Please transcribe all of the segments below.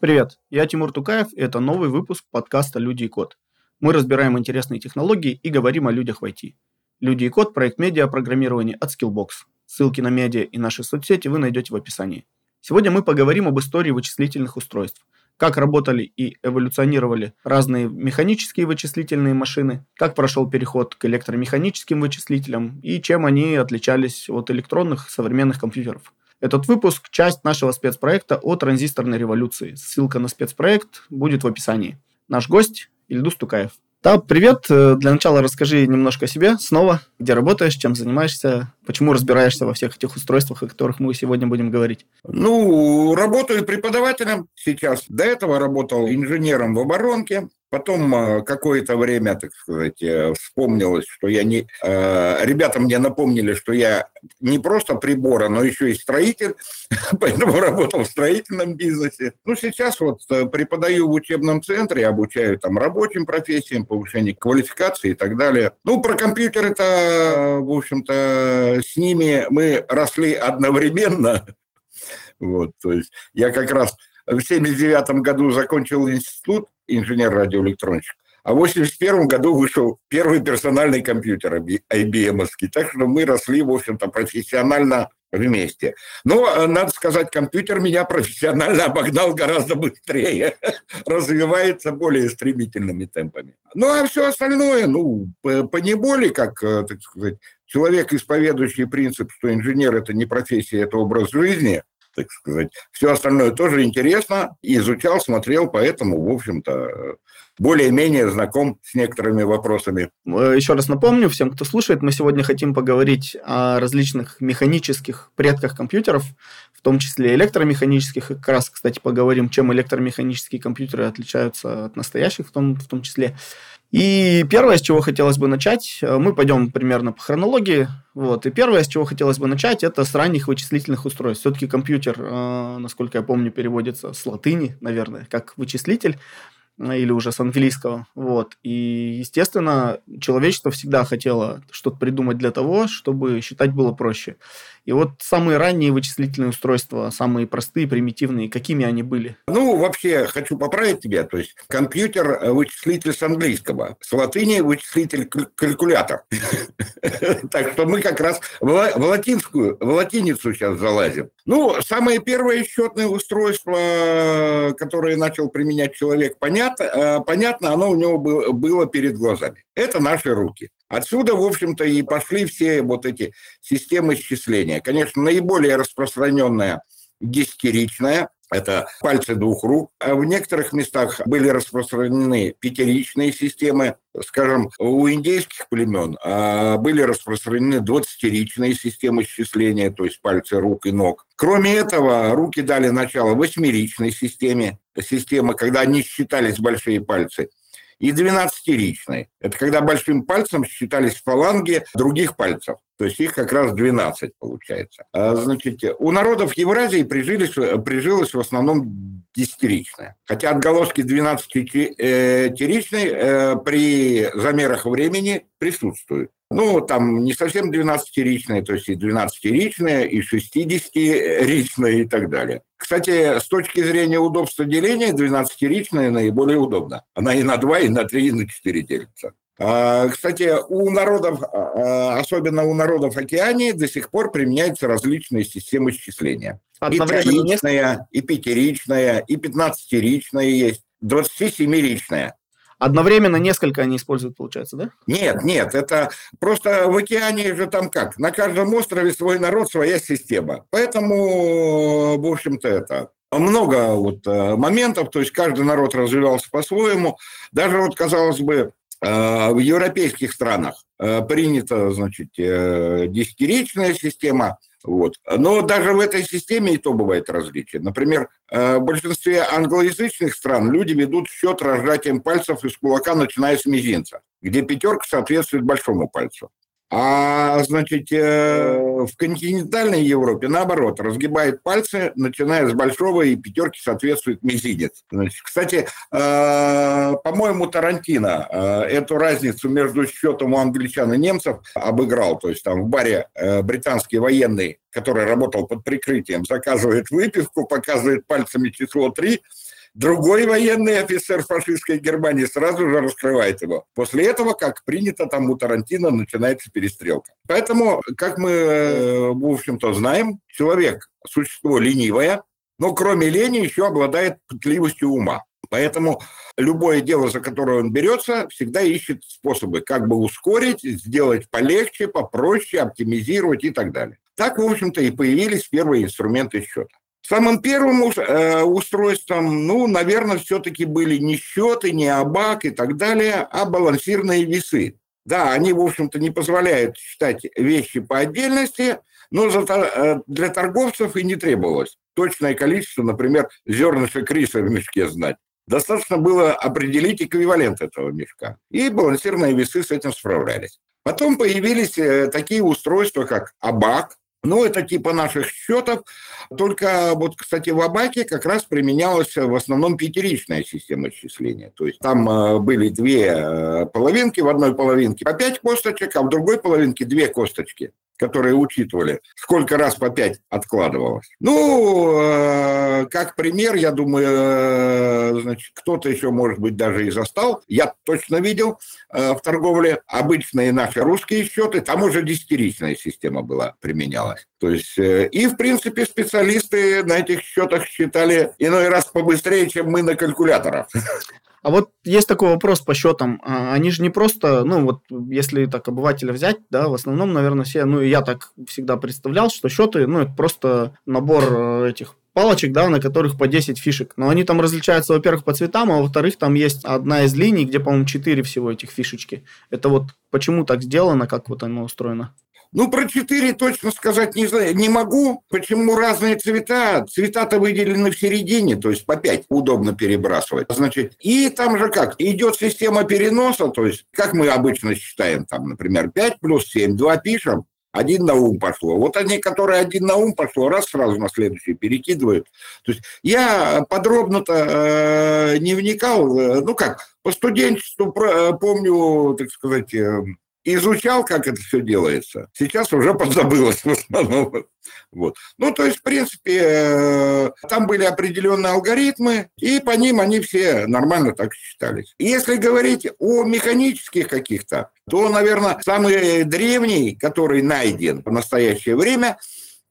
Привет, я Тимур Тукаев, и это новый выпуск подкаста «Люди и код». Мы разбираем интересные технологии и говорим о людях в IT. «Люди и код» – проект медиа-программирования от Skillbox. Ссылки на медиа и наши соцсети вы найдете в описании. Сегодня мы поговорим об истории вычислительных устройств, как работали и эволюционировали разные механические вычислительные машины, как прошел переход к электромеханическим вычислителям и чем они отличались от электронных современных компьютеров. Этот выпуск – часть нашего спецпроекта о транзисторной революции. Ссылка на спецпроект будет в описании. Наш гость – Ильдус Тукаев. Да, привет. Э, для начала расскажи немножко о себе снова, где работаешь, чем занимаешься, почему разбираешься во всех этих устройствах, о которых мы сегодня будем говорить. Ну, работаю преподавателем сейчас. До этого работал инженером в оборонке. Потом э, какое-то время, так сказать, э, вспомнилось, что я не... Э, ребята мне напомнили, что я не просто прибора, но еще и строитель, поэтому работал в строительном бизнесе. Ну, сейчас вот преподаю в учебном центре, обучаю там рабочим профессиям, повышение квалификации и так далее. Ну, про компьютер это, в общем-то, с ними мы росли одновременно. Вот, то есть я как раз в 79 году закончил институт, инженер-радиоэлектронщик, а в 81 году вышел первый персональный компьютер IBM. Так что мы росли, в общем-то, профессионально вместе. Но, э, надо сказать, компьютер меня профессионально обогнал гораздо быстрее, развивается более стремительными темпами. Ну, а все остальное, ну, по неволе, как, э, так сказать, человек, исповедующий принцип, что инженер – это не профессия, это образ жизни – так сказать. Все остальное тоже интересно, изучал, смотрел, поэтому, в общем-то, более-менее знаком с некоторыми вопросами. Э, еще раз напомню всем, кто слушает, мы сегодня хотим поговорить о различных механических предках компьютеров, в том числе электромеханических. И как раз, кстати, поговорим, чем электромеханические компьютеры отличаются от настоящих в том, в том числе. И первое, с чего хотелось бы начать, э, мы пойдем примерно по хронологии. Вот, и первое, с чего хотелось бы начать, это с ранних вычислительных устройств. Все-таки компьютер, э, насколько я помню, переводится с латыни, наверное, как вычислитель или уже с английского. Вот. И, естественно, человечество всегда хотело что-то придумать для того, чтобы считать было проще. И вот самые ранние вычислительные устройства, самые простые, примитивные, какими они были? Ну, вообще, хочу поправить тебя. То есть компьютер – вычислитель с английского. С латыни – вычислитель калькулятор. Так что мы как раз в латинскую, в латиницу сейчас залазим. Ну, самое первое счетное устройство, которое начал применять человек, понятно, э, понятно оно у него было перед глазами. Это наши руки. Отсюда, в общем-то, и пошли все вот эти системы счисления. Конечно, наиболее распространенная десятиричная, это пальцы двух рук. А в некоторых местах были распространены пятеричные системы. Скажем, у индейских племен а, были распространены двадцатиричные системы счисления, то есть пальцы рук и ног. Кроме этого, руки дали начало восьмеричной системе, система, когда не считались большие пальцы и 12-ричной. Это когда большим пальцем считались фаланги других пальцев. То есть их как раз 12 получается. А, значит, у народов Евразии прижились, прижилось в основном десятиричная. Хотя отголоски 12-ричной э, при замерах времени присутствуют. Ну, там не совсем 12-ричная, то есть и 12-ричная, и 60-ричная и так далее. Кстати, с точки зрения удобства деления, 12-ричная наиболее удобна. Она и на 2, и на 3, и на 4 делится. А, кстати, у народов, а, а, особенно у народов Океании, до сих пор применяются различные системы счисления. И триричная, и пятиричная, и пятнадцатиричная есть, 27-ричная. Одновременно несколько они используют, получается, да? Нет, нет, это просто в океане же там как? На каждом острове свой народ, своя система. Поэтому, в общем-то, это много вот э, моментов, то есть каждый народ развивался по-своему. Даже вот, казалось бы, в европейских странах э, принята, значит, десятиречная система, вот. Но даже в этой системе и то бывает различие. Например, в большинстве англоязычных стран люди ведут счет разжатием пальцев из кулака, начиная с мизинца, где пятерка соответствует большому пальцу. А, значит, э, в континентальной Европе, наоборот, разгибает пальцы, начиная с большого, и пятерки соответствует мизинец. Значит, кстати, э, по-моему, Тарантино э, эту разницу между счетом у англичан и немцев обыграл. То есть там в баре британский военный, который работал под прикрытием, заказывает выпивку, показывает пальцами число 3, другой военный офицер фашистской Германии сразу же раскрывает его. После этого, как принято там у Тарантино, начинается перестрелка. Поэтому, как мы, э, в общем-то, знаем, человек – существо ленивое, но кроме лени еще обладает пытливостью ума. Поэтому любое дело, за которое он берется, всегда ищет способы, как бы ускорить, сделать полегче, попроще, оптимизировать и так далее. Так, в общем-то, и появились первые инструменты счета. Самым первым э, устройством, ну, наверное, все-таки были не счеты, не абак и так далее, а балансирные весы. Да, они, в общем-то, не позволяют считать вещи по отдельности, но э, для торговцев и не требовалось точное количество, например, зернышек риса в мешке знать. Достаточно было определить эквивалент этого мешка. И балансирные весы с этим справлялись. Потом появились э, такие устройства, как Абак. Ну, это типа наших счетов. Только вот, кстати, в Абаке как раз применялась в основном пятеричная система счисления. То есть там э, были две э, половинки, в одной половинке по пять косточек, а в другой половинке две косточки которые учитывали, сколько раз по пять откладывалось. Ну, э, как пример, я думаю, э, значит, кто-то еще, может быть, даже и застал. Я точно видел э, в торговле обычные наши русские счеты, там уже десятиричная система была, применялась. То есть, и, в принципе, специалисты на этих счетах считали иной раз побыстрее, чем мы на калькуляторах. А вот есть такой вопрос по счетам. А, они же не просто, ну вот если так обывателя взять, да, в основном, наверное, все, ну и я так всегда представлял, что счеты, ну это просто набор э, этих палочек, да, на которых по 10 фишек. Но они там различаются, во-первых, по цветам, а во-вторых, там есть одна из линий, где, по-моему, 4 всего этих фишечки. Это вот почему так сделано, как вот оно устроено? Ну, про четыре точно сказать не, знаю, не могу. Почему разные цвета? Цвета-то выделены в середине, то есть по пять удобно перебрасывать. Значит, и там же как? Идет система переноса, то есть как мы обычно считаем, там, например, 5 плюс 7, 2 пишем, один на ум пошло. Вот они, которые один на ум пошло, раз сразу на следующий перекидывают. То есть я подробно-то э, не вникал, э, ну как, по студенчеству э, помню, так сказать, э, изучал, как это все делается. Сейчас уже подзабылось в основном. Вот. Ну, то есть, в принципе, э, там были определенные алгоритмы, и по ним они все нормально так считались. Если говорить о механических каких-то, то, наверное, самый древний, который найден в настоящее время,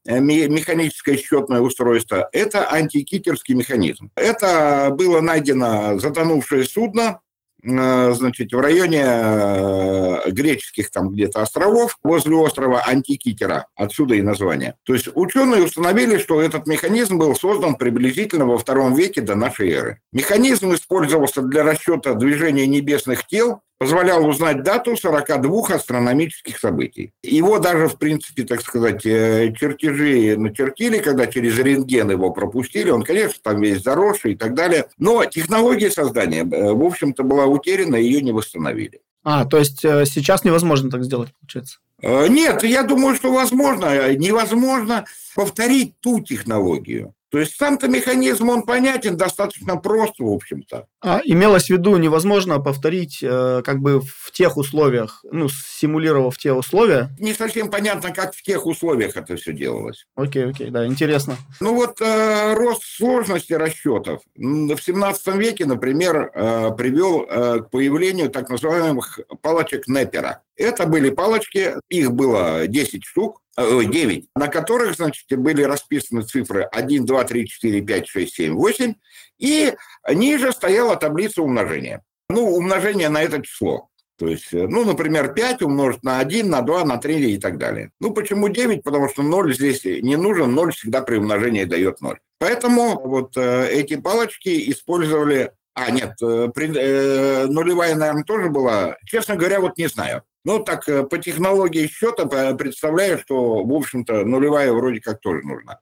э, механическое счетное устройство, это антикитерский механизм. Это было найдено затонувшее судно значит, в районе э, греческих там где-то островов, возле острова Антикитера, отсюда и название. То есть ученые установили, что этот механизм был создан приблизительно во втором веке до нашей эры. Механизм использовался для расчета движения небесных тел позволял узнать дату 42 астрономических событий. Его даже, в принципе, так сказать, э, чертежи начертили, когда через рентген его пропустили. Он, конечно, там весь заросший и так далее. Но технология создания, э, в общем-то, была утеряна, ее не восстановили. А, то есть э, сейчас невозможно так сделать, получается? Нет, я думаю, что возможно. Невозможно повторить ту технологию. То есть сам-то механизм, он понятен, достаточно прост, в общем-то. А имелось в виду, невозможно повторить э, как бы в тех условиях, ну, симулировав те условия? Не совсем понятно, как в тех условиях это все делалось. Окей, окей, да, интересно. Ну вот э, рост сложности расчетов в 17 веке, например, э, привел э, к появлению так называемых палочек Неппера. Это были палочки, их было 10 штук, 9, э, на которых, значит, были расписаны цифры 1, 2, 3, 4, 5, 6, 7, 8, и ниже стояла таблица умножения. Ну, умножение на это число. То есть, э, ну, например, 5 умножить на 1, на 2, на 3 и так далее. Ну, почему 9? Потому что 0 здесь не нужен, 0 всегда при умножении дает 0. Поэтому вот э, эти палочки использовали... А, нет, э, при, э, нулевая, наверное, тоже была. Честно говоря, вот не знаю. Ну, так э, по технологии счета представляю, что, в общем-то, нулевая вроде как тоже нужна.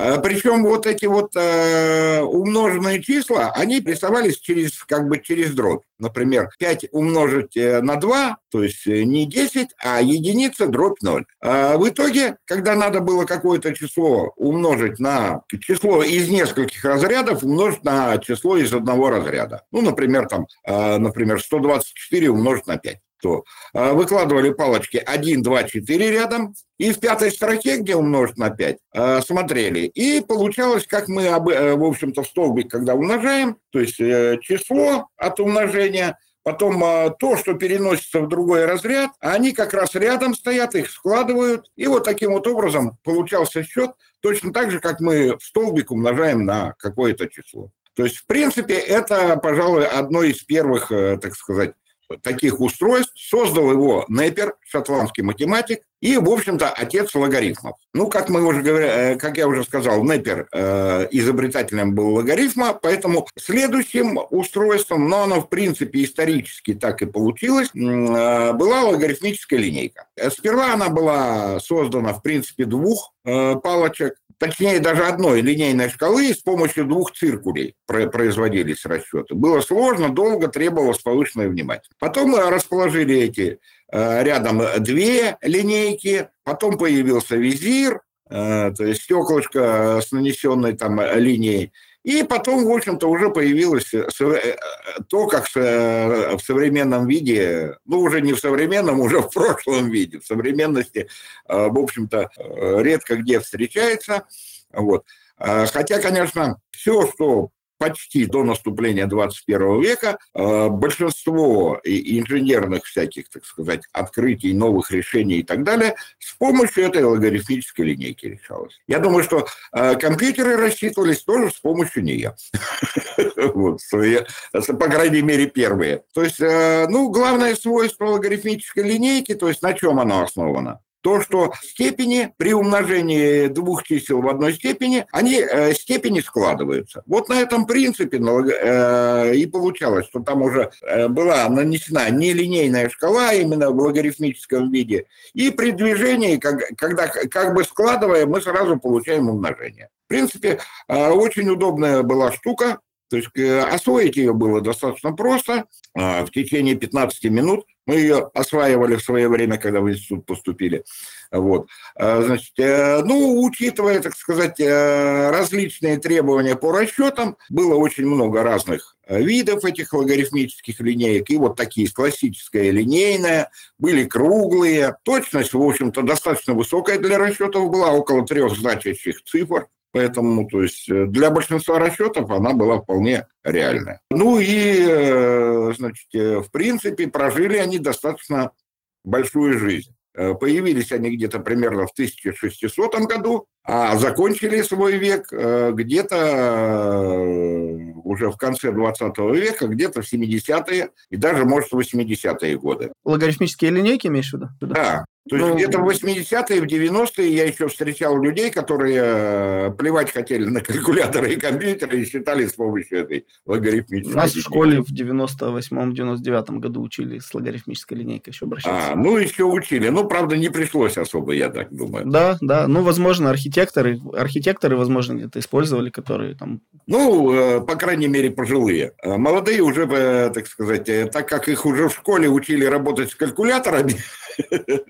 А, Причем вот эти вот э, умноженные числа, они рисовались через, как бы через дробь. Например, 5 умножить э, на 2, то есть э, не 10, а единица дробь 0. А в итоге, когда надо было какое-то число умножить на число из нескольких разрядов, умножить на число из одного разряда. Ну, например, там, э, например, 124 умножить на 5. То э, выкладывали палочки 1, 2, 4 рядом, и в пятой строке, где умножить на 5, э, смотрели. И получалось, как мы, в общем-то, в столбик, когда умножаем, то есть число от умножения, потом то, что переносится в другой разряд, они как раз рядом стоят, их складывают, и вот таким вот образом получался счет, точно так же, как мы в столбик умножаем на какое-то число. То есть, в принципе, это, пожалуй, одно из первых, так сказать, таких устройств. Создал его Неппер, шотландский математик, и, в общем-то, отец логарифмов. Ну, как мы уже говорили, э, как я уже сказал, Неппер э, изобретателем был логарифма, поэтому следующим устройством, но оно, в принципе, исторически так и получилось, э, была логарифмическая линейка. Сперва она была создана, в принципе, двух э, палочек, точнее даже одной линейной шкалы, с помощью двух циркулей производились расчеты. Было сложно, долго, требовалось повышенное внимание. Потом мы расположили эти э, рядом две линейки, потом появился визир, э, то есть стеклышко с нанесенной там линией, и потом, в общем-то, уже появилось то, как в современном виде, ну, уже не в современном, уже в прошлом виде, в современности, в общем-то, редко где встречается. Вот. Хотя, конечно, все, что почти до наступления 21 века э, большинство инженерных всяких, так сказать, открытий, новых решений и так далее с помощью этой логарифмической линейки решалось. Я думаю, что э, компьютеры рассчитывались тоже с помощью нее. По крайней мере, первые. То есть, э, ну, главное свойство логарифмической линейки, то есть на чем она основана? То, что степени при умножении двух чисел в одной степени, они э, степени складываются. Вот на этом принципе э, и получалось, что там уже э, была нанесена нелинейная шкала именно в логарифмическом виде, и при движении, как, когда как бы складывая, мы сразу получаем умножение. В принципе, э, очень удобная была штука, то есть э, освоить ее было достаточно просто. А, в течение 15 минут мы ее осваивали в свое время, когда в институт поступили. Вот. А, значит, э, ну, учитывая, так сказать, э, различные требования по расчетам, было очень много разных видов этих логарифмических линеек. И вот такие классическая линейная, были круглые. Точность, в общем-то, достаточно высокая для расчетов была, около трех значащих цифр. Поэтому, то есть, э, для большинства расчетов она была вполне реальная. Ну и, э, значит, э, в принципе, прожили они достаточно большую жизнь. Появились они где-то примерно в 1600 году, а закончили свой век где-то уже в конце 20 века, где-то в 70-е и даже, может, в 80-е годы. Логарифмические линейки имеешь в виду? Да. То есть ну, где-то в 80-е, в 90-е я еще встречал людей, которые э, плевать хотели на калькуляторы и компьютеры и считали с помощью этой логарифмической Нас в школе в 98-99 году учили с логарифмической линейкой еще обращаться. А, ну еще учили. Ну, правда, не пришлось особо, я так думаю. Да, да. Ну, возможно, архитекторы, архитекторы, возможно, где-то использовали, которые там... Ну, э, по крайней мере, пожилые. А молодые уже, э, так сказать, так как их уже в школе учили работать с калькуляторами,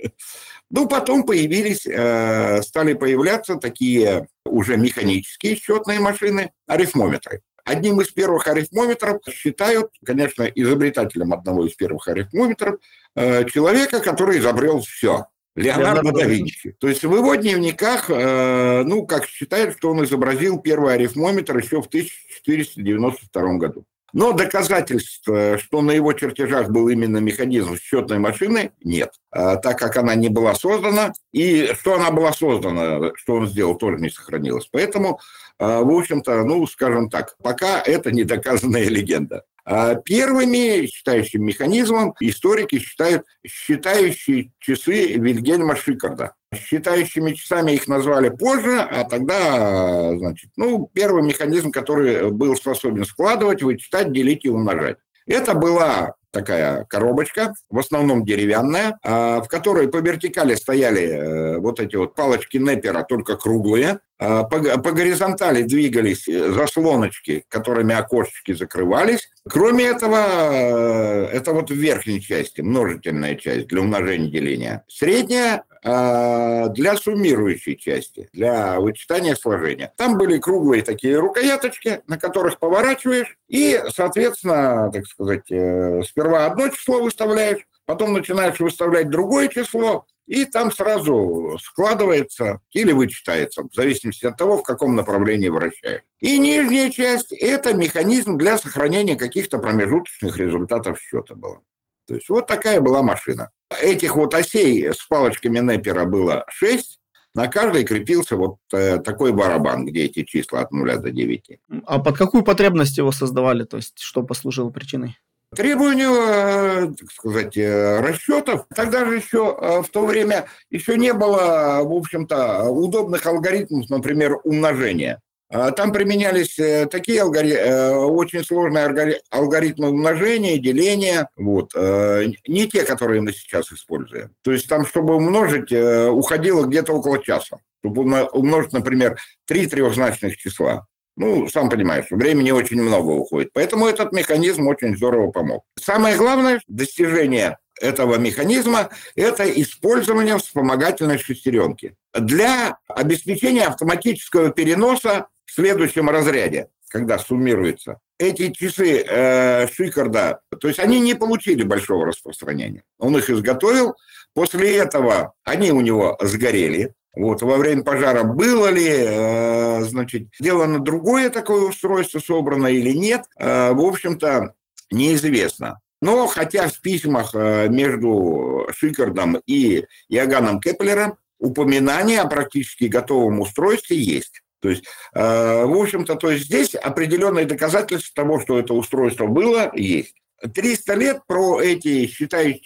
Ну, потом появились, э, стали появляться такие уже механические счетные машины, арифмометры. Одним из первых арифмометров считают, конечно, изобретателем одного из первых арифмометров, э, человека, который изобрел все. Леонардо да Винчи. То есть в его дневниках, э, ну, как считают, что он изобразил первый арифмометр еще в 1492 году. Но доказательств, что на его чертежах был именно механизм счетной машины, нет. А, так как она не была создана, и что она была создана, что он сделал, тоже не сохранилось. Поэтому, а, в общем-то, ну, скажем так, пока это недоказанная легенда. А первыми считающим механизмом историки считают считающие часы Вильгельма Шикарда. Считающими часами их назвали позже, а тогда, значит, ну, первый механизм, который был способен складывать, вычитать, делить и умножать. Это была такая коробочка, в основном деревянная, а, в которой по вертикали стояли э, вот эти вот палочки Неппера, только круглые. А, по, горизонтали двигались э, заслоночки, которыми окошечки закрывались. Кроме этого, э, это вот в верхней части, множительная часть для умножения деления. Средняя для суммирующей части, для вычитания сложения. Там были круглые такие рукояточки, на которых поворачиваешь, и, соответственно, так сказать, сперва одно число выставляешь, потом начинаешь выставлять другое число, и там сразу складывается или вычитается, в зависимости от того, в каком направлении вращаешь. И нижняя часть – это механизм для сохранения каких-то промежуточных результатов счета была. То есть вот такая была машина. Этих вот осей с палочками Неппера было 6, на каждой крепился вот э, такой барабан, где эти числа от 0 до 9. А под какую потребность его создавали? То есть что послужило причиной? Требования, э, так сказать, э, расчетов. Тогда же еще э, в то время еще не было, в общем-то, удобных алгоритмов, например, умножения. А там применялись такие алгори... очень сложные алгоритмы умножения, деления, вот, не те, которые мы сейчас используем. То есть там, чтобы умножить, уходило где-то около часа. Чтобы умножить, например, три трехзначных числа. Ну, сам понимаешь, времени очень много уходит. Поэтому этот механизм очень здорово помог. Самое главное достижение этого механизма – это использование вспомогательной шестеренки для обеспечения автоматического переноса следующем разряде, когда суммируется. Эти часы э, Шикарда, то есть они не получили большого распространения. Он их изготовил, после этого они у него сгорели, вот, во время пожара было ли, э, значит, сделано другое такое устройство, собрано или нет, э, в общем-то, неизвестно. Но хотя в письмах э, между Шикардом и Иоганном Кеплером упоминание о практически готовом устройстве есть. То есть, в общем-то, то есть здесь определенные доказательства того, что это устройство было, есть. 300 лет про эти, считай,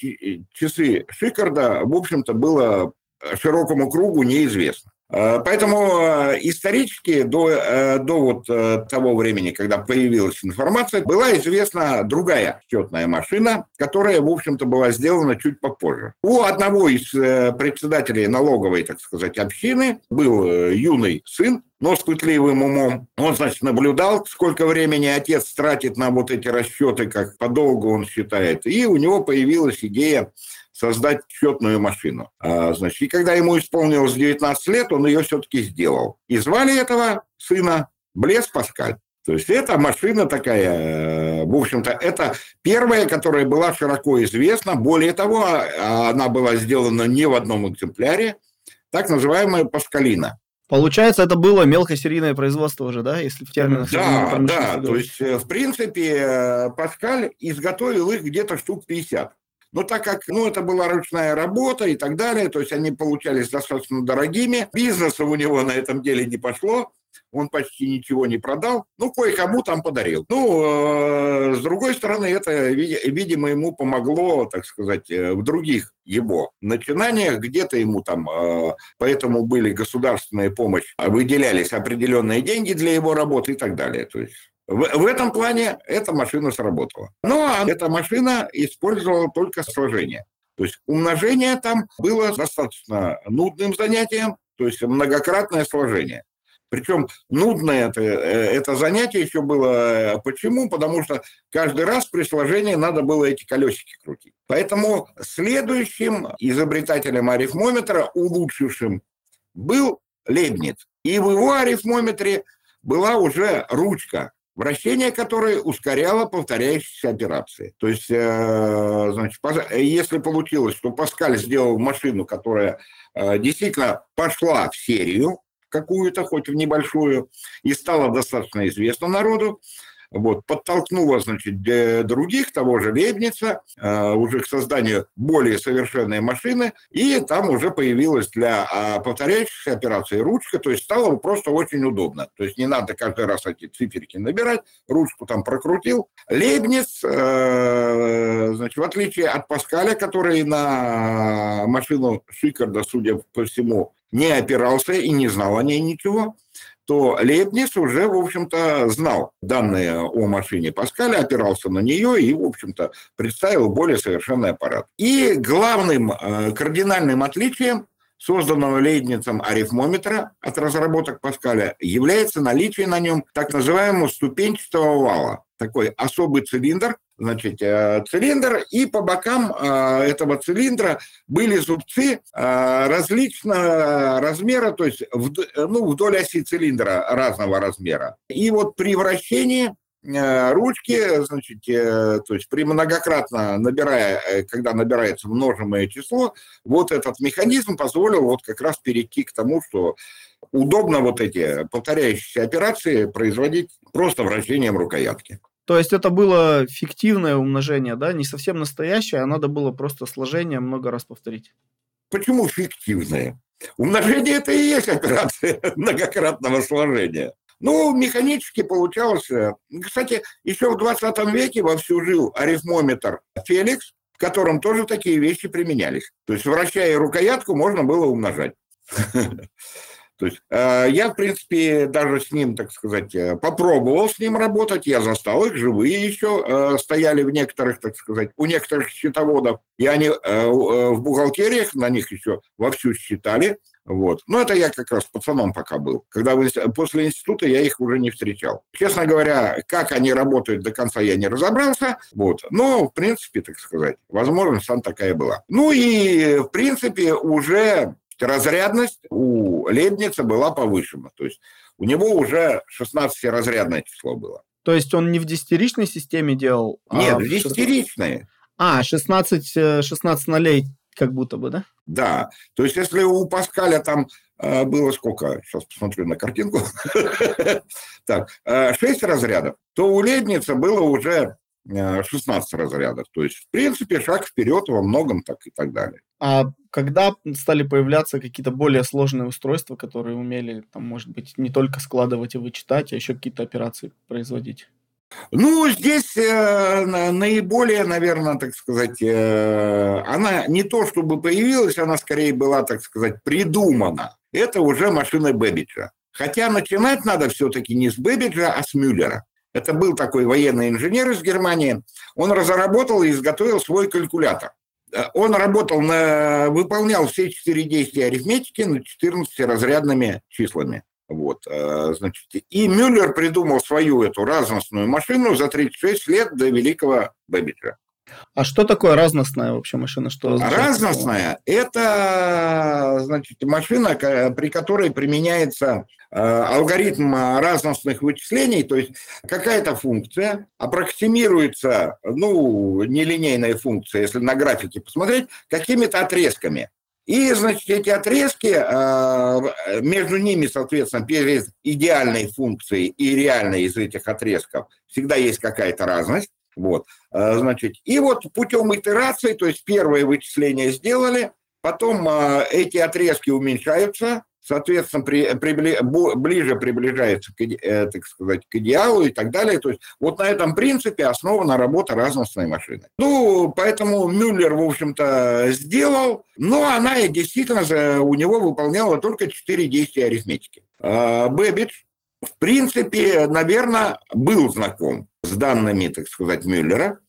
часы Шикарда, в общем-то, было широкому кругу неизвестно. Э, поэтому э, исторически до, э, до вот того времени, когда появилась информация, была известна другая счетная машина, которая, в общем-то, была сделана чуть попозже. У одного из председателей налоговой, так сказать, общины был юный сын, но с пытливым умом. Он, значит, наблюдал, сколько времени отец тратит на вот эти расчеты, как подолгу он считает. И у него появилась идея создать счетную машину. А, значит, и когда ему исполнилось 19 лет, он ее все-таки сделал. И звали этого сына Блес Паскаль. То есть это машина такая, э, в общем-то, это первая, которая была широко известна. Более того, а, она была сделана не в одном экземпляре, так называемая Паскалина. Получается, это было мелкосерийное производство уже, да, если в терминах? Да, да, то есть, э, в принципе, э, Паскаль изготовил их где-то штук 50. Но так как ну, это была ручная работа и так далее, то есть они получались достаточно дорогими, бизнеса у него на этом деле не пошло, он почти ничего не продал, ну, кое-кому там подарил. Ну, э, с другой стороны, это, видимо, ему помогло, так сказать, э, в других его начинаниях, где-то ему там, э, поэтому были государственная помощь, выделялись определенные деньги для его работы и так далее. То есть в, в этом плане эта машина сработала. Но эта машина использовала только сложение. То есть умножение там было достаточно нудным занятием, то есть многократное сложение. Причем нудное это, э, это занятие еще было. Почему? Потому что каждый раз при сложении надо было эти колесики крутить. Поэтому следующим изобретателем арифмометра, улучшившим, был Лейбниц. И в его арифмометре была уже ручка, вращение которой ускоряло повторяющиеся операции. То есть, э, значит, если получилось, что Паскаль сделал машину, которая э, действительно пошла в серию какую-то, хоть в небольшую, и стала достаточно известна народу, вот, подтолкнула, значит, других, того же Лебница, э, уже к созданию более совершенной машины, и там уже появилась для а, повторяющихся операций ручка, то есть стало просто очень удобно. То есть не надо каждый раз эти циферки набирать, ручку там прокрутил. Лейбниц, э, значит, в отличие от Паскаля, который на машину Шикарда, судя по всему, не опирался и не знал о ней ничего, то Лейбниц уже, в общем-то, знал данные о машине Паскаля, опирался на нее и, в общем-то, представил более совершенный аппарат. И главным э, кардинальным отличием созданного Лейбницем арифмометра от разработок Паскаля является наличие на нем так называемого ступенчатого вала. Такой особый цилиндр, значит, э, цилиндр, и по бокам э, этого цилиндра были зубцы э, различного размера, то есть ну, вдоль оси цилиндра разного размера. И вот при вращении ручки, значит, то есть при многократно набирая, когда набирается множимое число, вот этот механизм позволил вот как раз перейти к тому, что удобно вот эти повторяющиеся операции производить просто вращением рукоятки. То есть это было фиктивное умножение, да, не совсем настоящее, а надо было просто сложение много раз повторить. Почему фиктивное? Умножение – это и есть операция многократного сложения. Ну, механически получалось. Э, кстати, еще в 20 веке вовсю жил арифмометр Феликс, в котором тоже такие вещи применялись. То есть, вращая рукоятку, можно было умножать. То есть э, я, в принципе, даже с ним, так сказать, э, попробовал с ним работать. Я застал их, живые еще э, стояли в некоторых, так сказать, у некоторых счетоводов. И они в бухгалтериях на них еще вовсю считали. Вот. Но это я как раз пацаном пока был. Когда вы, после института я их уже не встречал. Честно говоря, как они работают до конца, я не разобрался. Вот. Но, в принципе, так сказать, возможность там такая была. Ну и, в принципе, уже разрядность у Лейбница была повышена. То есть у него уже 16-разрядное число было. То есть он не в десятиричной системе делал? А Нет, а в десятиричной. А, 16, 16 э, нолей как будто бы, да? Да. То есть если у Паскаля там э, было сколько? Сейчас посмотрю на картинку. Так, 6 э, разрядов, то у Лейбница было уже 16 разрядов. То есть, в принципе, шаг вперед во многом так и так далее. А когда стали появляться какие-то более сложные устройства, которые умели, там, может быть, не только складывать и вычитать, а еще какие-то операции производить? Ну, здесь э, наиболее, наверное, так сказать, э, она не то чтобы появилась, она скорее была, так сказать, придумана. Это уже машина Бэббиджа. Хотя начинать надо все-таки не с Бэббиджа, а с Мюллера. Это был такой военный инженер из Германии. Он разработал и изготовил свой калькулятор. Он работал на, выполнял все четыре действия арифметики на 14 разрядными числами. Вот, э, значит, и Мюллер придумал свою эту разностную машину за 36 лет до великого Бэббиджа. А что такое разностная вообще машина? Что разностная – это значит, машина, при которой применяется э, алгоритм разностных вычислений, то есть какая-то функция аппроксимируется, ну, нелинейная функция, если на графике посмотреть, какими-то отрезками. И, значит, эти отрезки, э, между ними, соответственно, перед идеальной функцией и реальной из этих отрезков всегда есть какая-то разность. Вот, э, значит, и вот путем итерации, то есть первое вычисление сделали, потом э, эти отрезки уменьшаются, соответственно, при, прибли, ближе приближается, к, э, так сказать, к идеалу и так далее. То есть вот на этом принципе основана работа разностной машины. Ну, поэтому Мюллер, в общем-то, сделал, но она и действительно у него выполняла только четыре действия арифметики. А Бэббидж, в принципе, наверное, был знаком с данными, так сказать, Мюллера.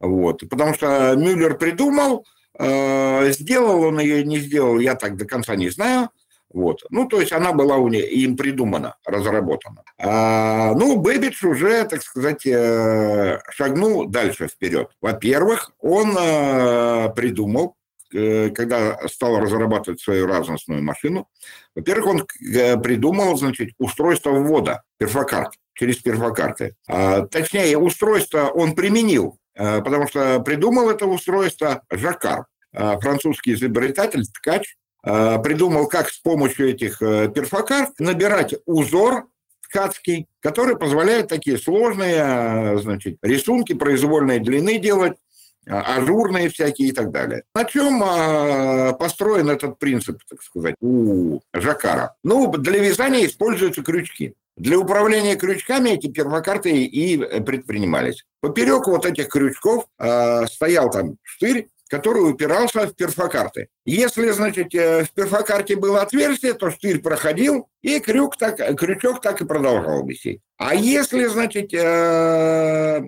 Вот. Потому что Мюллер придумал, э, сделал он ее, не сделал, я так до конца не знаю. Вот. Ну, то есть она была у них, им придумана, разработана. А, ну, Бэббидж уже, так сказать, э, шагнул дальше вперед. Во-первых, он э, придумал когда стал разрабатывать свою разностную машину, во-первых, он э, придумал, значит, устройство ввода перфокарт через перфокарты. А, точнее, устройство он применил, э, потому что придумал это устройство Жакар, французский изобретатель, ткач, придумал, как с помощью этих перфокарт набирать узор ткацкий, который позволяет такие сложные значит, рисунки произвольной длины делать, а, ажурные всякие и так далее. На чем а, построен этот принцип, так сказать, у Жакара? Ну, для вязания используются крючки. Для управления крючками эти первокарты и предпринимались. Поперек вот этих крючков э, стоял там штырь, который упирался в перфокарты. Если, значит, э, в перфокарте было отверстие, то штырь проходил, и крюк так, крючок так и продолжал висеть. А если, значит, э,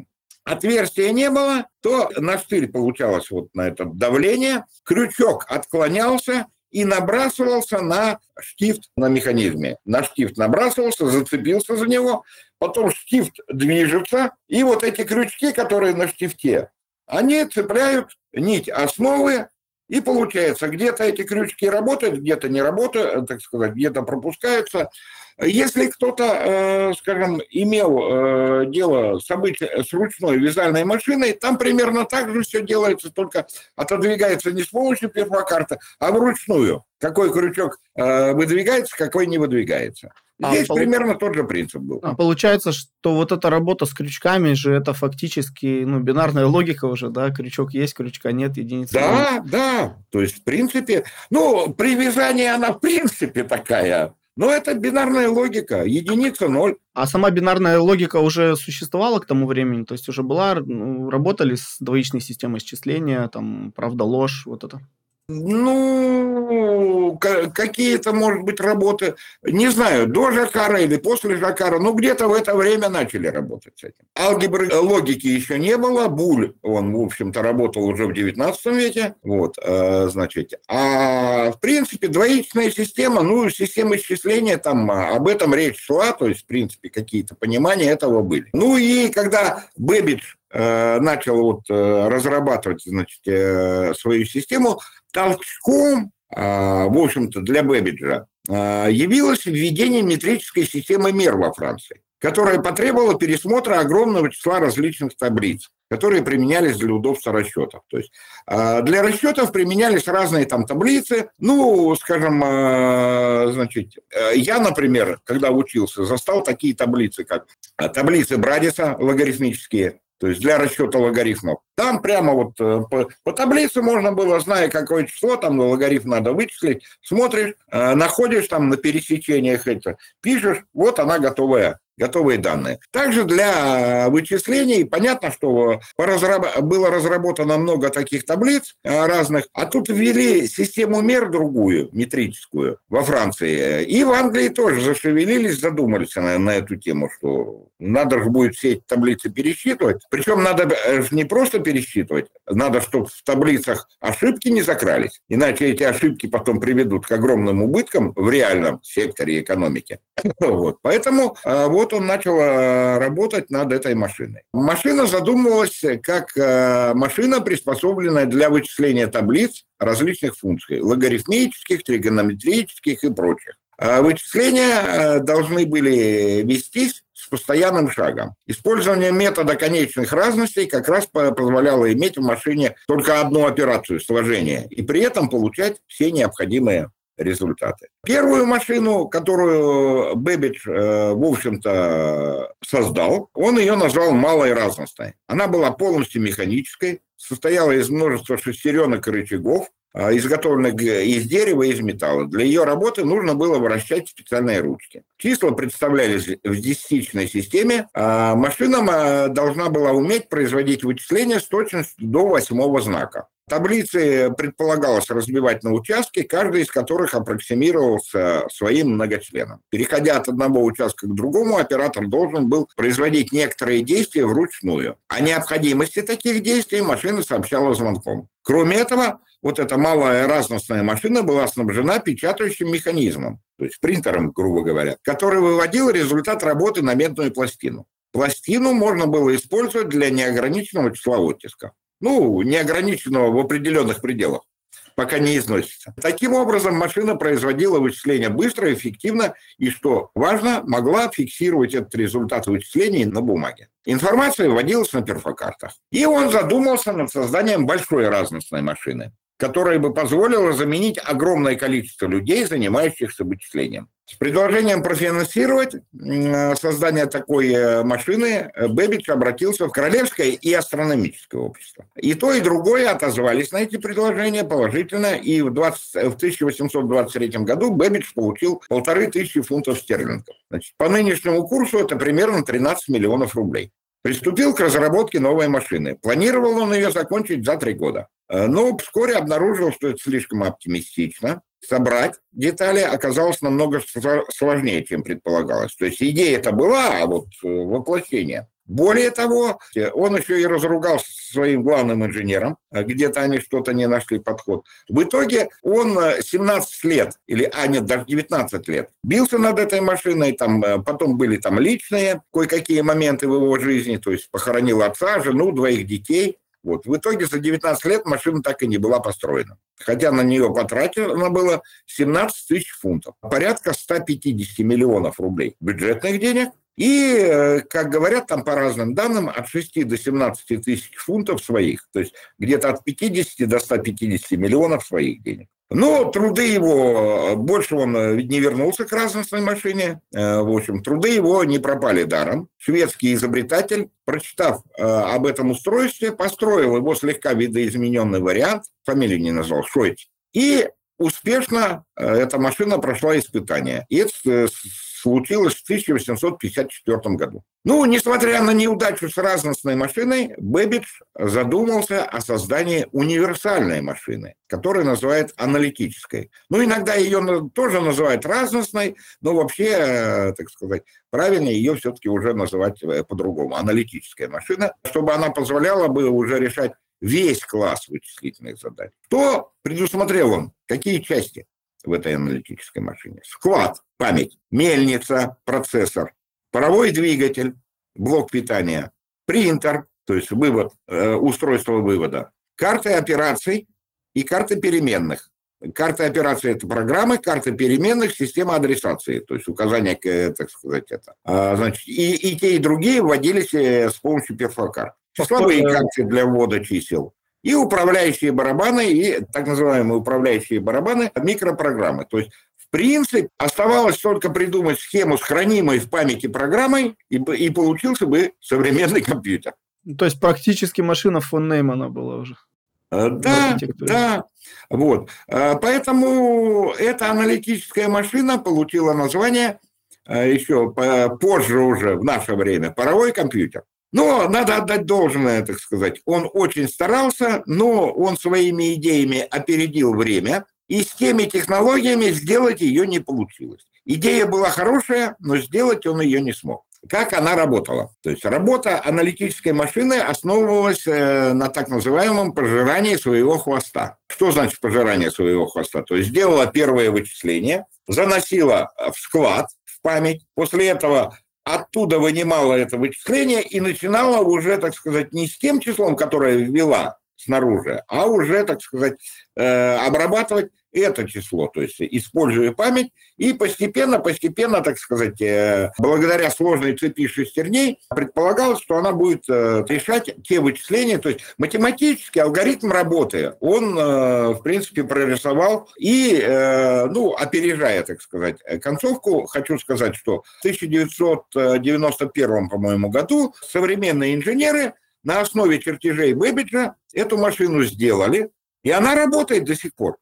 отверстия не было, то на штырь получалось вот на это давление, крючок отклонялся и набрасывался на штифт на механизме. На штифт набрасывался, зацепился за него, потом штифт движется, и вот эти крючки, которые на штифте, они цепляют нить основы, И получается, где-то эти крючки работают, где-то не работают, так сказать, где-то пропускаются. Если кто-то, э, скажем, имел э, дело с, обыч... с ручной вязальной машиной, там примерно так же все делается, только отодвигается не с помощью перфокарта, а вручную. Какой крючок э, выдвигается, какой не выдвигается. А Здесь а, примерно тот же принцип был. А получается, что вот эта работа с крючками же это фактически ну, бинарная логика уже, да? Крючок есть, крючка нет, единица. Да, нет. да. То есть, в принципе, ну, при вязании она в принципе такая но это бинарная логика, единица, ноль. А сама бинарная логика уже существовала к тому времени? То есть уже была, ну, работали с двоичной системой счисления, там, правда, ложь, вот это? Ну, какие-то, может быть, работы, не знаю, до Жакара или после Жакара, ну, где-то в это время начали работать с этим. Алгебры логики еще не было, Буль, он, в общем-то, работал уже в 19 веке, вот, э, значит, а, в принципе, двоичная система, ну, система исчисления, там, а, об этом речь шла, то есть, в принципе, какие-то понимания этого были. Ну, и когда Бэббидж Э, начал вот э, разрабатывать, значит, свою систему, толчком, в общем-то, для Бэббиджа явилось введение метрической системы мер во Франции, которая потребовала пересмотра огромного числа различных таблиц которые применялись для удобства расчетов. То есть для расчетов применялись разные там таблицы. Ну, скажем, значит, я, например, когда учился, застал такие таблицы, как таблицы Брадиса логарифмические, то есть для расчета логарифмов. Там прямо вот э, по, по таблице можно было, зная какое число, там логарифм надо вычислить, смотришь, э, находишь там на пересечениях это, пишешь, вот она готовая готовые данные. Также для вычислений понятно, что было разработано много таких таблиц э, разных, а тут ввели систему мер другую, метрическую, во Франции. И в Англии тоже зашевелились, задумались на, на эту тему, что надо же будет все эти таблицы пересчитывать. Причем надо э, не просто пересчитывать, надо, чтобы в таблицах ошибки не закрались. Иначе эти ошибки потом приведут к огромным убыткам в реальном секторе экономики. Вот. Поэтому э, он начал э, работать над этой машиной. Машина задумывалась как э, машина, приспособленная для вычисления таблиц различных функций, логарифмических, тригонометрических и прочих. А вычисления э, должны были вестись с постоянным шагом. Использование метода конечных разностей как раз позволяло иметь в машине только одну операцию сложения и при этом получать все необходимые результаты. Первую машину, которую Бэббидж, э, в общем-то, создал, он ее назвал малой разностной. Она была полностью механической, состояла из множества шестеренок и рычагов, а, изготовленных из дерева и из металла. Для ее работы нужно было вращать специальные ручки. Числа представлялись в десятичной системе. А машина должна была уметь производить вычисления с точностью до восьмого знака. Таблицы предполагалось разбивать на участки, каждый из которых аппроксимировался своим многочленом. Переходя от одного участка к другому, оператор должен был производить некоторые действия вручную. О необходимости таких действий машина сообщала звонком. Кроме этого, вот эта малая разностная машина была снабжена печатающим механизмом, то есть принтером, грубо говоря, который выводил результат работы на медную пластину. Пластину можно было использовать для неограниченного числа оттисков ну, неограниченного в определенных пределах, пока не износится. Таким образом, машина производила вычисления быстро, эффективно и, что важно, могла фиксировать этот результат вычислений на бумаге. Информация вводилась на перфокартах. И он задумался над созданием большой разностной машины которая бы позволила заменить огромное количество людей, занимающихся вычислением. С предложением профинансировать создание такой э, машины э, Бэббидж обратился в Королевское и астрономическое общество. И то, и другое отозвались на эти предложения положительно, и в, 20, в 1823 году Бэббидж получил полторы тысячи фунтов стерлингов. Значит, по нынешнему курсу это примерно 13 миллионов рублей. Приступил к разработке новой машины. Планировал он ее закончить за три года. Э, но вскоре обнаружил, что это слишком оптимистично. Собрать детали оказалось намного сложнее, чем предполагалось. То есть идея это была, а вот э, воплощение. Более того, он еще и разругался со своим главным инженером, а где-то они что-то не нашли подход. В итоге он 17 э, лет, или, а нет, даже 19 лет, бился над этой машиной, там, потом были там личные кое-какие моменты в его жизни, то есть похоронил отца, жену, двоих детей, Вот. В итоге за 19 лет машина так и не была построена. Хотя на нее потрачено было 17 тысяч фунтов. Порядка 150 миллионов рублей бюджетных денег. И, э, как говорят там по разным данным, от 6 до 17 тысяч фунтов своих. То есть где-то от 50 до 150 миллионов своих денег. Но труды его, больше он э, не вернулся к разностной машине. Э, в общем, труды его не пропали даром. Шведский изобретатель, прочитав э, об этом устройстве, построил его слегка видоизмененный вариант, фамилию не назвал, Шойц, и успешно эта машина прошла испытания. И это случилось в 1854 году. Ну, несмотря на неудачу с разностной машиной, Бэббидж задумался о создании универсальной машины, которую называют аналитической. Ну, иногда ее тоже называют разностной, но вообще, э, так сказать, правильно ее все-таки уже называть э, по-другому. Аналитическая машина, чтобы она позволяла бы уже решать весь класс вычислительных задач. Что предусмотрел он? Какие части? в этой аналитической машине. Склад, память, мельница, процессор, паровой двигатель, блок питания, принтер, то есть вывод, э, устройство вывода, карты операций и карты переменных. Карты операций – это программы, карты переменных – система адресации, то есть указания, э, так сказать, это. А, значит, и, и те, и другие вводились э, с помощью перфокарт. Числовые карты для ввода чисел, и управляющие барабаны, и так называемые управляющие барабаны микропрограммы. То есть в принципе, оставалось только придумать схему с хранимой в памяти программой, и, и получился бы современный компьютер. То есть практически машина фон Неймана была уже. Э, да, да. Вот. Э, поэтому эта аналитическая машина получила название э, еще позже уже, в наше время, паровой компьютер. Но надо отдать должное, так сказать. Он очень старался, но он своими идеями опередил время, и с теми технологиями сделать ее не получилось. Идея была хорошая, но сделать он ее не смог. Как она работала? То есть работа аналитической машины основывалась э, на так называемом пожирании своего хвоста. Что значит пожирание своего хвоста? То есть сделала первое вычисление, заносила в склад, в память. После этого оттуда вынимала это вычисление и начинала уже, так сказать, не с тем числом, которое ввела снаружи, а уже, так сказать, э, обрабатывать это число, то есть используя память, и постепенно, постепенно, так сказать, э, благодаря сложной цепи шестерней, предполагалось, что она будет э, решать те вычисления, то есть математический алгоритм работы, он, э, в принципе, прорисовал, и, ну, опережая, так сказать, концовку, хочу сказать, что в 1991, по-моему, году современные инженеры на основе чертежей Бэббиджа эту машину сделали, и она работает до сих пор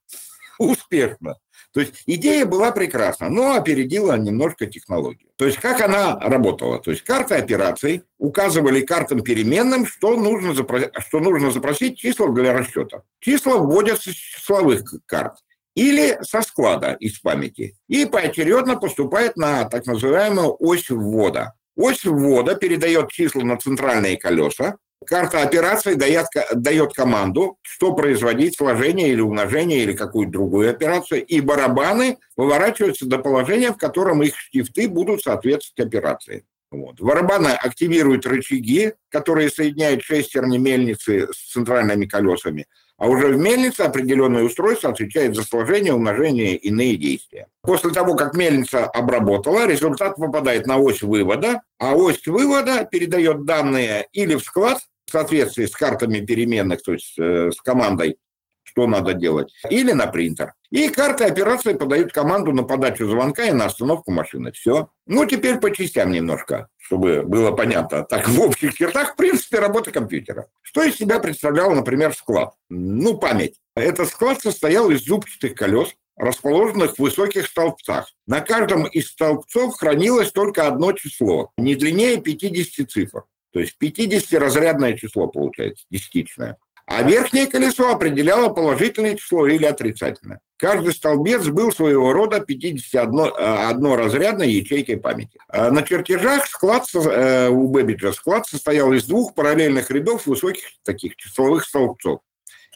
успешно. То есть идея была прекрасна, но опередила немножко технологию. То есть как она работала? То есть карты операций указывали картам переменным, что нужно, запро... что нужно запросить числа для расчета. Числа вводятся с числовых карт или со склада из памяти и поочередно поступает на так называемую ось ввода. Ось ввода передает числа на центральные колеса, Карта операции дает, дает команду, что производить, сложение или умножение, или какую-то другую операцию, и барабаны выворачиваются до положения, в котором их штифты будут соответствовать операции. Вот. Барабаны активируют рычаги, которые соединяют шестерни мельницы с центральными колесами, а уже в мельнице определенное устройство отвечает за сложение, умножение и иные действия. После того, как мельница обработала, результат попадает на ось вывода, а ось вывода передает данные или в склад, соответствии с картами переменных, то есть э, с командой, что надо делать, или на принтер. И карты операции подают команду на подачу звонка и на остановку машины. Все. Ну, теперь по частям немножко, чтобы было понятно. Так, в общих чертах, в принципе, работа компьютера. Что из себя представлял, например, склад? Ну, память. Этот склад состоял из зубчатых колес, расположенных в высоких столбцах. На каждом из столбцов хранилось только одно число, не длиннее 50 цифр. То есть 50-разрядное число получается, десятичное. А верхнее колесо определяло положительное число или отрицательное. Каждый столбец был своего рода 51-разрядной ячейкой памяти. А на чертежах склад э, у Бэббиджа склад состоял из двух параллельных рядов высоких таких числовых столбцов.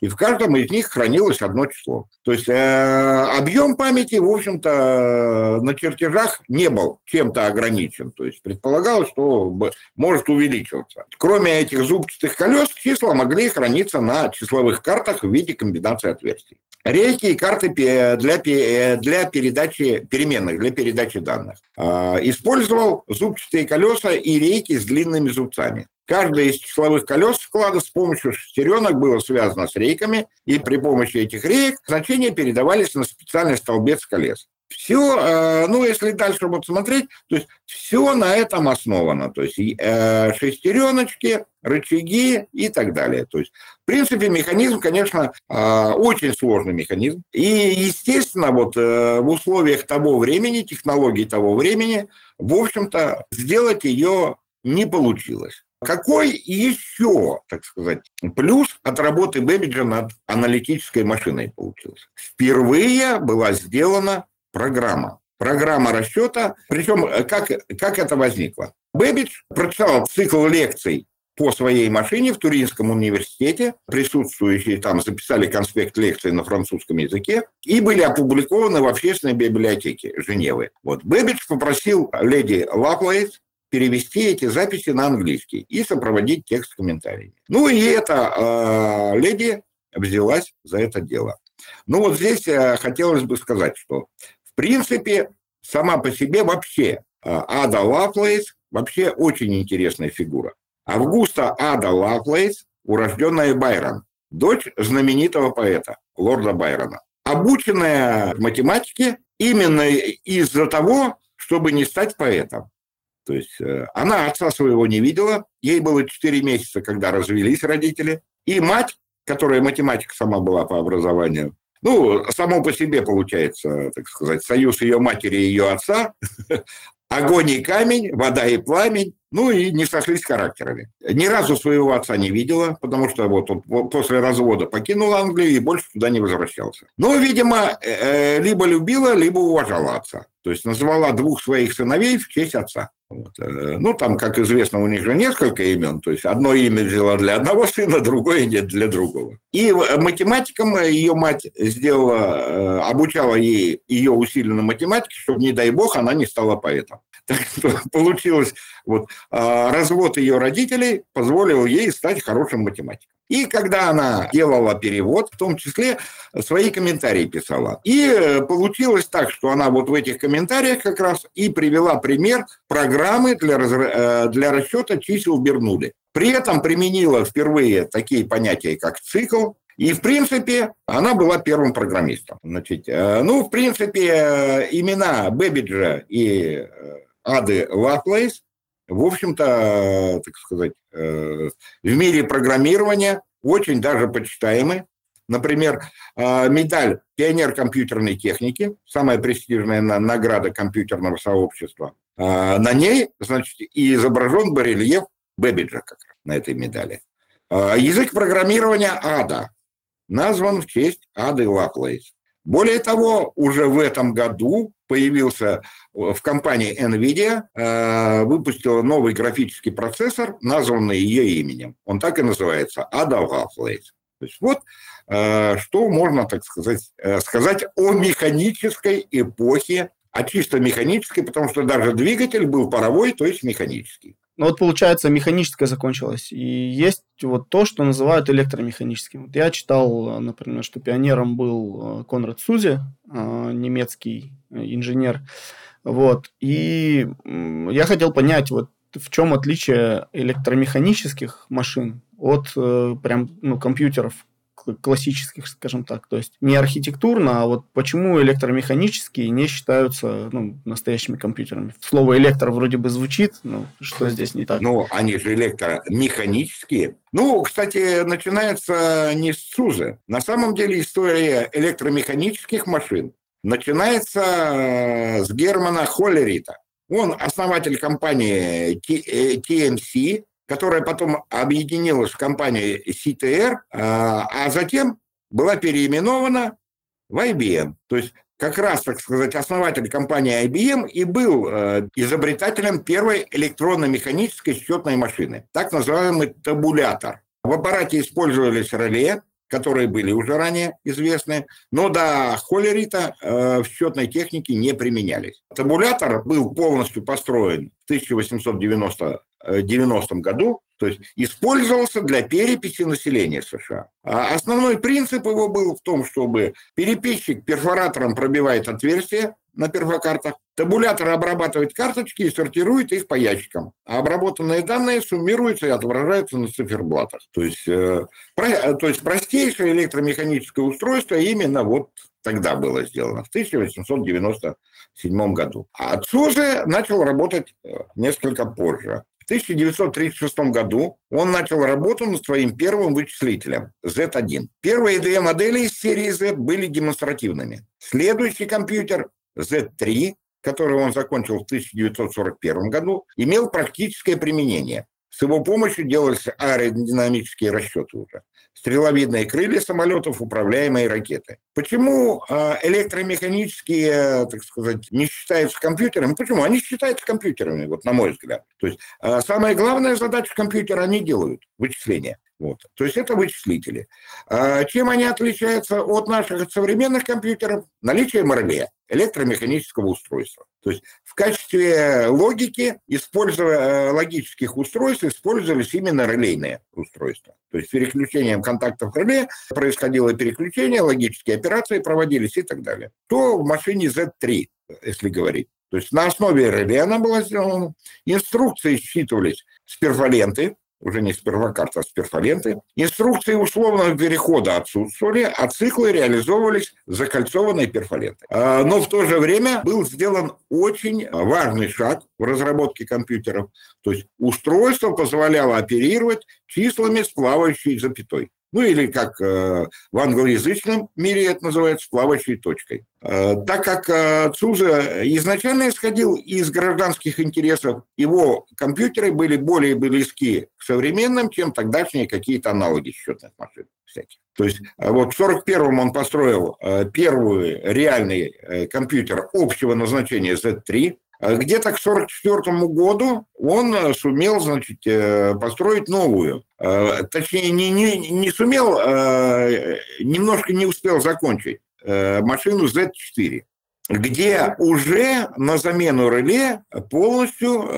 И в каждом из них хранилось одно число. То есть э, объем памяти, в общем-то, на чертежах не был чем-то ограничен. То есть предполагалось, что может увеличиваться. Кроме этих зубчатых колес, числа могли храниться на числовых картах в виде комбинации отверстий. Рейки и карты для, для передачи переменных, для передачи данных. А, использовал зубчатые колеса и рейки с длинными зубцами. Каждое из числовых колес склада с помощью шестеренок было связано с рейками, и при помощи этих рейк значения передавались на специальный столбец колес. Все, э, ну, если дальше вот смотреть, то есть все на этом основано. То есть э, шестереночки, рычаги и так далее. То есть, в принципе, механизм, конечно, э, очень сложный механизм. И, естественно, вот в условиях того времени, технологий того времени, в общем-то, сделать ее не получилось. Какой еще, так сказать, плюс от работы Бэббиджа над аналитической машиной получился? Впервые была сделана программа. Программа расчета. Причем э, как, как это возникло? Бэббидж прочитал цикл лекций по своей машине в Туринском университете. Присутствующие там записали конспект лекции на французском языке и были опубликованы в общественной библиотеке Женевы. Вот Бэббидж попросил леди Лавлейс перевести эти записи на английский и сопроводить текст комментариями. Ну и эта э, леди взялась за это дело. Ну вот здесь э, хотелось бы сказать, что в принципе сама по себе вообще э, Ада Лавлейс вообще очень интересная фигура. Августа Ада Лаплейс, урожденная Байрон, дочь знаменитого поэта, лорда Байрона, обученная математике именно из-за того, чтобы не стать поэтом. То есть э, она отца своего не видела, ей было 4 месяца, когда развелись родители, и мать, которая математика сама была по образованию, ну, само по себе получается, так сказать, союз ее матери и ее отца, огонь и камень, вода и пламень, ну и не сошлись характерами. Ни разу своего отца не видела, потому что вот он после развода покинул Англию и больше туда не возвращался. Но, видимо, э, либо любила, либо уважала отца. То есть назвала двух своих сыновей в честь отца. Вот. Э, ну, там, как известно, у них же несколько имен, то есть одно имя взяла для одного сына, другое нет для другого. И математикам ее мать сделала, э, обучала ей ее усиленно математике, чтобы, не дай бог, она не стала поэтом. Так что получилось, вот, а, развод ее родителей позволил ей стать хорошим математиком. И когда она делала перевод, в том числе свои комментарии писала. И э, получилось так, что она вот в этих комментариях как раз и привела пример программы для, э, для расчета чисел Бернуды. При этом применила впервые такие понятия, как цикл, и, в принципе, она была первым программистом. Значит, э, ну, в принципе, имена Бэббиджа и Ады Лаплейс, в общем-то, так сказать, э, в мире программирования очень даже почитаемы. Например, э, медаль «Пионер компьютерной техники», самая престижная награда компьютерного сообщества, э, на ней, значит, и изображен барельеф Бэббиджа как раз на этой медали. Язык программирования Ада назван в честь Ады Лаплейс. Более того, уже в этом году появился в компании NVIDIA, э, выпустила новый графический процессор, названный ее именем. Он так и называется, Ada Lovelace. То есть вот э, что можно, так сказать, э, сказать о механической эпохе, а чисто механической, потому что даже двигатель был паровой, то есть механический. Ну вот получается, механическое закончилось. И есть вот то, что называют электромеханическим. Вот я читал, например, что пионером был Конрад Сузи, немецкий инженер. Вот. И я хотел понять, вот в чем отличие электромеханических машин от э, прям ну, компьютеров классических, скажем так. То есть не архитектурно, а вот почему электромеханические не считаются ну, настоящими компьютерами. Слово электро вроде бы звучит, но что здесь не так? Ну, они же электромеханические. Ну, кстати, начинается не с СУЗа. На самом деле история электромеханических машин начинается э, с Германа Холлерита. Он основатель компании TMC, которая потом объединилась в компанию CTR, а, а затем была переименована в IBM. То есть как раз, так сказать, основатель компании IBM и был э, изобретателем первой электронно-механической счетной машины, так называемый табулятор. В аппарате использовались реле, которые были уже ранее известны, но до холерита э, в счетной технике не применялись. Табулятор был полностью построен в 1890 90 году, то есть использовался для переписи населения США. А основной принцип его был в том, чтобы переписчик перфоратором пробивает отверстие на перфокартах, табулятор обрабатывает карточки и сортирует их по ящикам, а обработанные данные суммируются и отображаются на циферблатах. То есть, э, про, э, то есть простейшее электромеханическое устройство именно вот тогда было сделано, в 1897 году. А Цузе начал работать э, несколько позже. В 1936 году он начал работу над своим первым вычислителем Z1. Первые две модели из серии Z были демонстративными. Следующий компьютер Z3, который он закончил в 1941 году, имел практическое применение. С его помощью делались аэродинамические расчеты уже стреловидные крылья самолетов, управляемые ракеты. Почему а, электромеханические, так сказать, не считаются компьютерами? Почему? Они считаются компьютерами, вот на мой взгляд. То есть а, самая главная задача компьютера они делают – вычисления. Вот. То есть это вычислители. А чем они отличаются от наших современных компьютеров? Наличием реле, электромеханического устройства. То есть в качестве логики, используя э, логических устройств, использовались именно релейные устройства. То есть переключением контактов реле происходило переключение, логические операции проводились и так далее. То в машине Z3, если говорить. То есть на основе реле она была сделана. Инструкции считывались с перфоленты, уже не с первокарта, а с перфоленты. Инструкции условного перехода отсутствовали, а циклы реализовывались закольцованной перфолентой. А, но в то же время был сделан очень важный шаг в разработке компьютеров. То есть устройство позволяло оперировать числами с плавающей запятой. Ну или как э, в англоязычном мире это называется плавающей точкой. Э, так как э, Цуза изначально исходил из гражданских интересов, его компьютеры были более близки к современным, чем тогдашние какие-то аналоги счетных машин всяких. То есть вот в 1941-м он построил первый реальный компьютер общего назначения Z3, а где-то к 1944 году он э, сумел, значит, э, построить новую. Э, точнее, не, не, не сумел, немножко не успел закончить машину Z4 где уже на замену реле полностью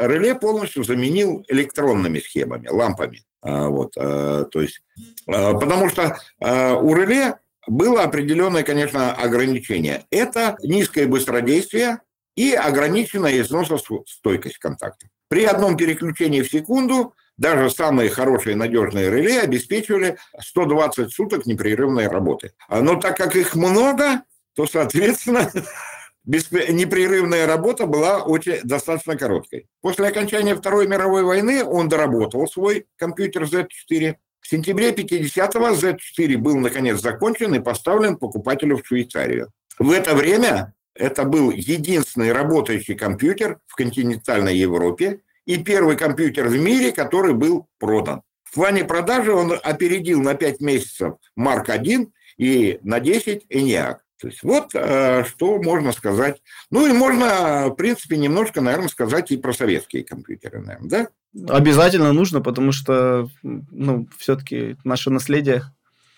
реле полностью заменил электронными схемами, лампами. А, вот, то есть, потому что у реле было определенное, конечно, ограничение. Это низкое быстродействие и ограниченная износостойкость контакта. При одном переключении в секунду даже самые хорошие надежные реле обеспечивали 120 суток непрерывной работы. Но так как их много, то, соответственно, непрерывная работа была очень достаточно короткой. После окончания Второй мировой войны он доработал свой компьютер Z4, в сентябре 50-го Z4 был, наконец, закончен и поставлен покупателю в Швейцарию. В это время это был единственный работающий компьютер в континентальной Европе и первый компьютер в мире, который был продан. В плане продажи он опередил на 5 месяцев Марк 1 и на 10 ENIAC. То есть вот э, что можно сказать. Ну и можно, в принципе, немножко, наверное, сказать и про советские компьютеры, наверное, да? Обязательно нужно, потому что, ну, все-таки наше наследие.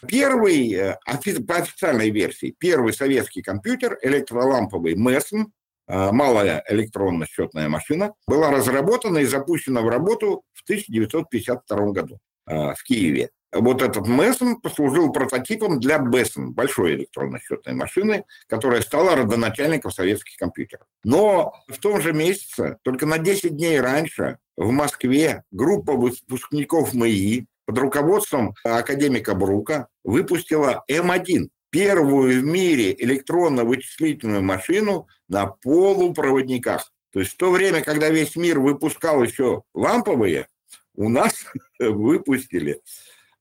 Первый, э, по официальной версии, первый советский компьютер, электроламповый Мессен, э, малая электронно-счетная машина, была разработана и запущена в работу в 1952 году э, в Киеве. Вот этот Мессен послужил прототипом для Бессен, большой электронно-счетной машины, которая стала родоначальником советских компьютеров. Но в том же месяце, только на 10 дней раньше, в Москве группа выпускников МАИ под руководством академика Брука выпустила М1, первую в мире электронно-вычислительную машину на полупроводниках. То есть в то время, когда весь мир выпускал еще ламповые, у нас выпустили,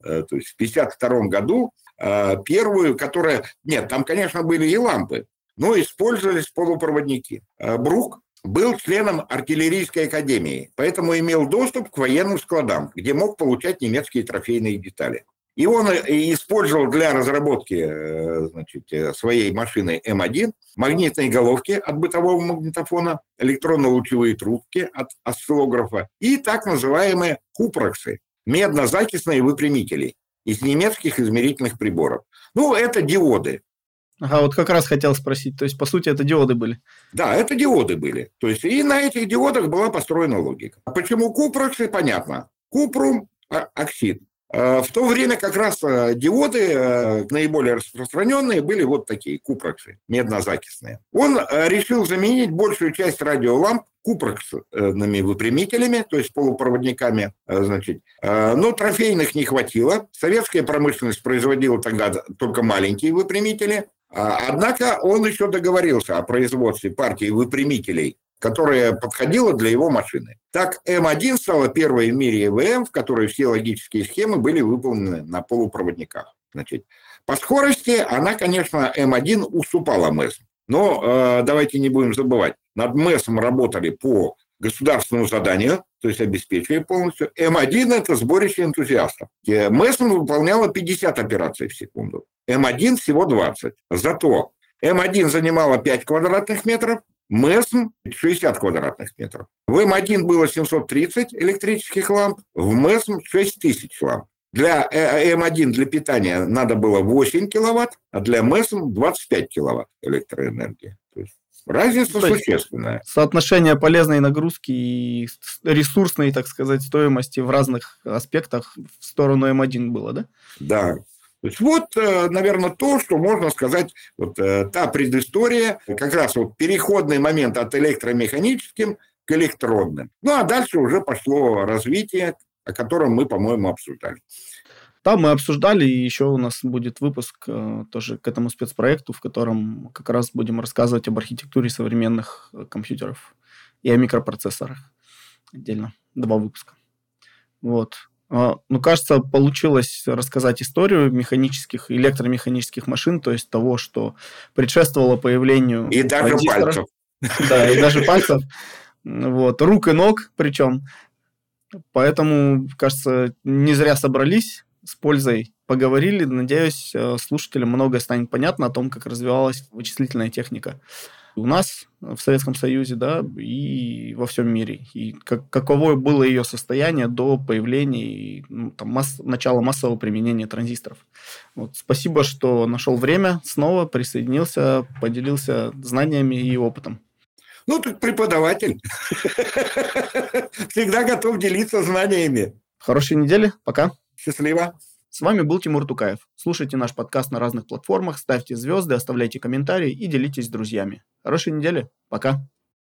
то есть в 1952 году, э, первую, которая... Нет, там, конечно, были и лампы, но использовались полупроводники. Э, Брук был членом артиллерийской академии, поэтому имел доступ к военным складам, где мог получать немецкие трофейные детали. И он э, использовал для разработки э, значит, э, своей машины М1 магнитные головки от бытового магнитофона, электронно-лучевые трубки от осциллографа и так называемые купроксы, медно-закисные выпрямители. из немецких измерительных приборов. Ну, это диоды. Ага, вот как раз хотел спросить. То есть, по сути, это диоды были? Да, это диоды были. То есть, и на этих диодах была построена логика. А почему купроксы, понятно. Купрум, а, оксид. А, в то время как раз а, диоды наиболее распространенные были вот такие, купроксы, меднозакисные. Он решил заменить большую часть радиоламп купроксными выпрямителями, то есть полупроводниками, значит. Но трофейных не хватило. Советская промышленность производила тогда только маленькие выпрямители, а, однако он еще договорился о производстве партии выпрямителей, которая подходила для его машины. Так, М1 стала первой в мире ЭВМ, в которой все логические схемы были выполнены на полупроводниках. Значит, по скорости она, конечно, М1 уступала МЭС. Но э, давайте не будем забывать, над МЭСом работали по государственному заданию, то есть обеспечили полностью. М1 – это сборище энтузиастов. МЭСом выполняла 50 операций в секунду. М1 всего 20. Зато М1 занимала 5 квадратных метров, МЭСМ 60 квадратных метров. В М1 было 730 электрических ламп, в МЭСМ 6000 ламп. Для э, М1 для питания надо было 8 киловатт, а для МЭСМ 25 киловатт электроэнергии. То есть разница То существенная. Соотношение полезной нагрузки и ресурсной, так сказать, стоимости в разных аспектах в сторону М1 было, да? Да, то есть вот, э, наверное, то, что можно сказать, вот э, та предыстория, как раз вот переходный момент от электромеханическим к электронным. Ну, а дальше уже пошло развитие, о котором мы, по-моему, обсуждали. Да, мы обсуждали, и еще у нас будет выпуск э, тоже к этому спецпроекту, в котором как раз будем рассказывать об архитектуре современных компьютеров и о микропроцессорах. Отдельно. Два выпуска. Вот. А, ну, кажется, получилось рассказать историю механических, электромеханических машин, то есть того, что предшествовало появлению... И даже пальцев. Да, и даже пальцев. Вот, рук и ног причем. Поэтому, кажется, не зря собрались, с пользой поговорили. Надеюсь, э, слушателям многое станет понятно о том, как развивалась вычислительная техника у нас в Советском Союзе, да, и во всем мире. И как, каково было ее состояние до появления ну, там, масс, начала массового применения транзисторов. Вот, спасибо, что нашел время, снова присоединился, поделился знаниями и опытом. Ну, тут преподаватель. Всегда готов делиться знаниями. Хорошей недели. Пока. Счастливо. С вами был Тимур Тукаев. Слушайте наш подкаст на разных платформах, ставьте звезды, оставляйте комментарии и делитесь с друзьями. Хорошей недели. Пока.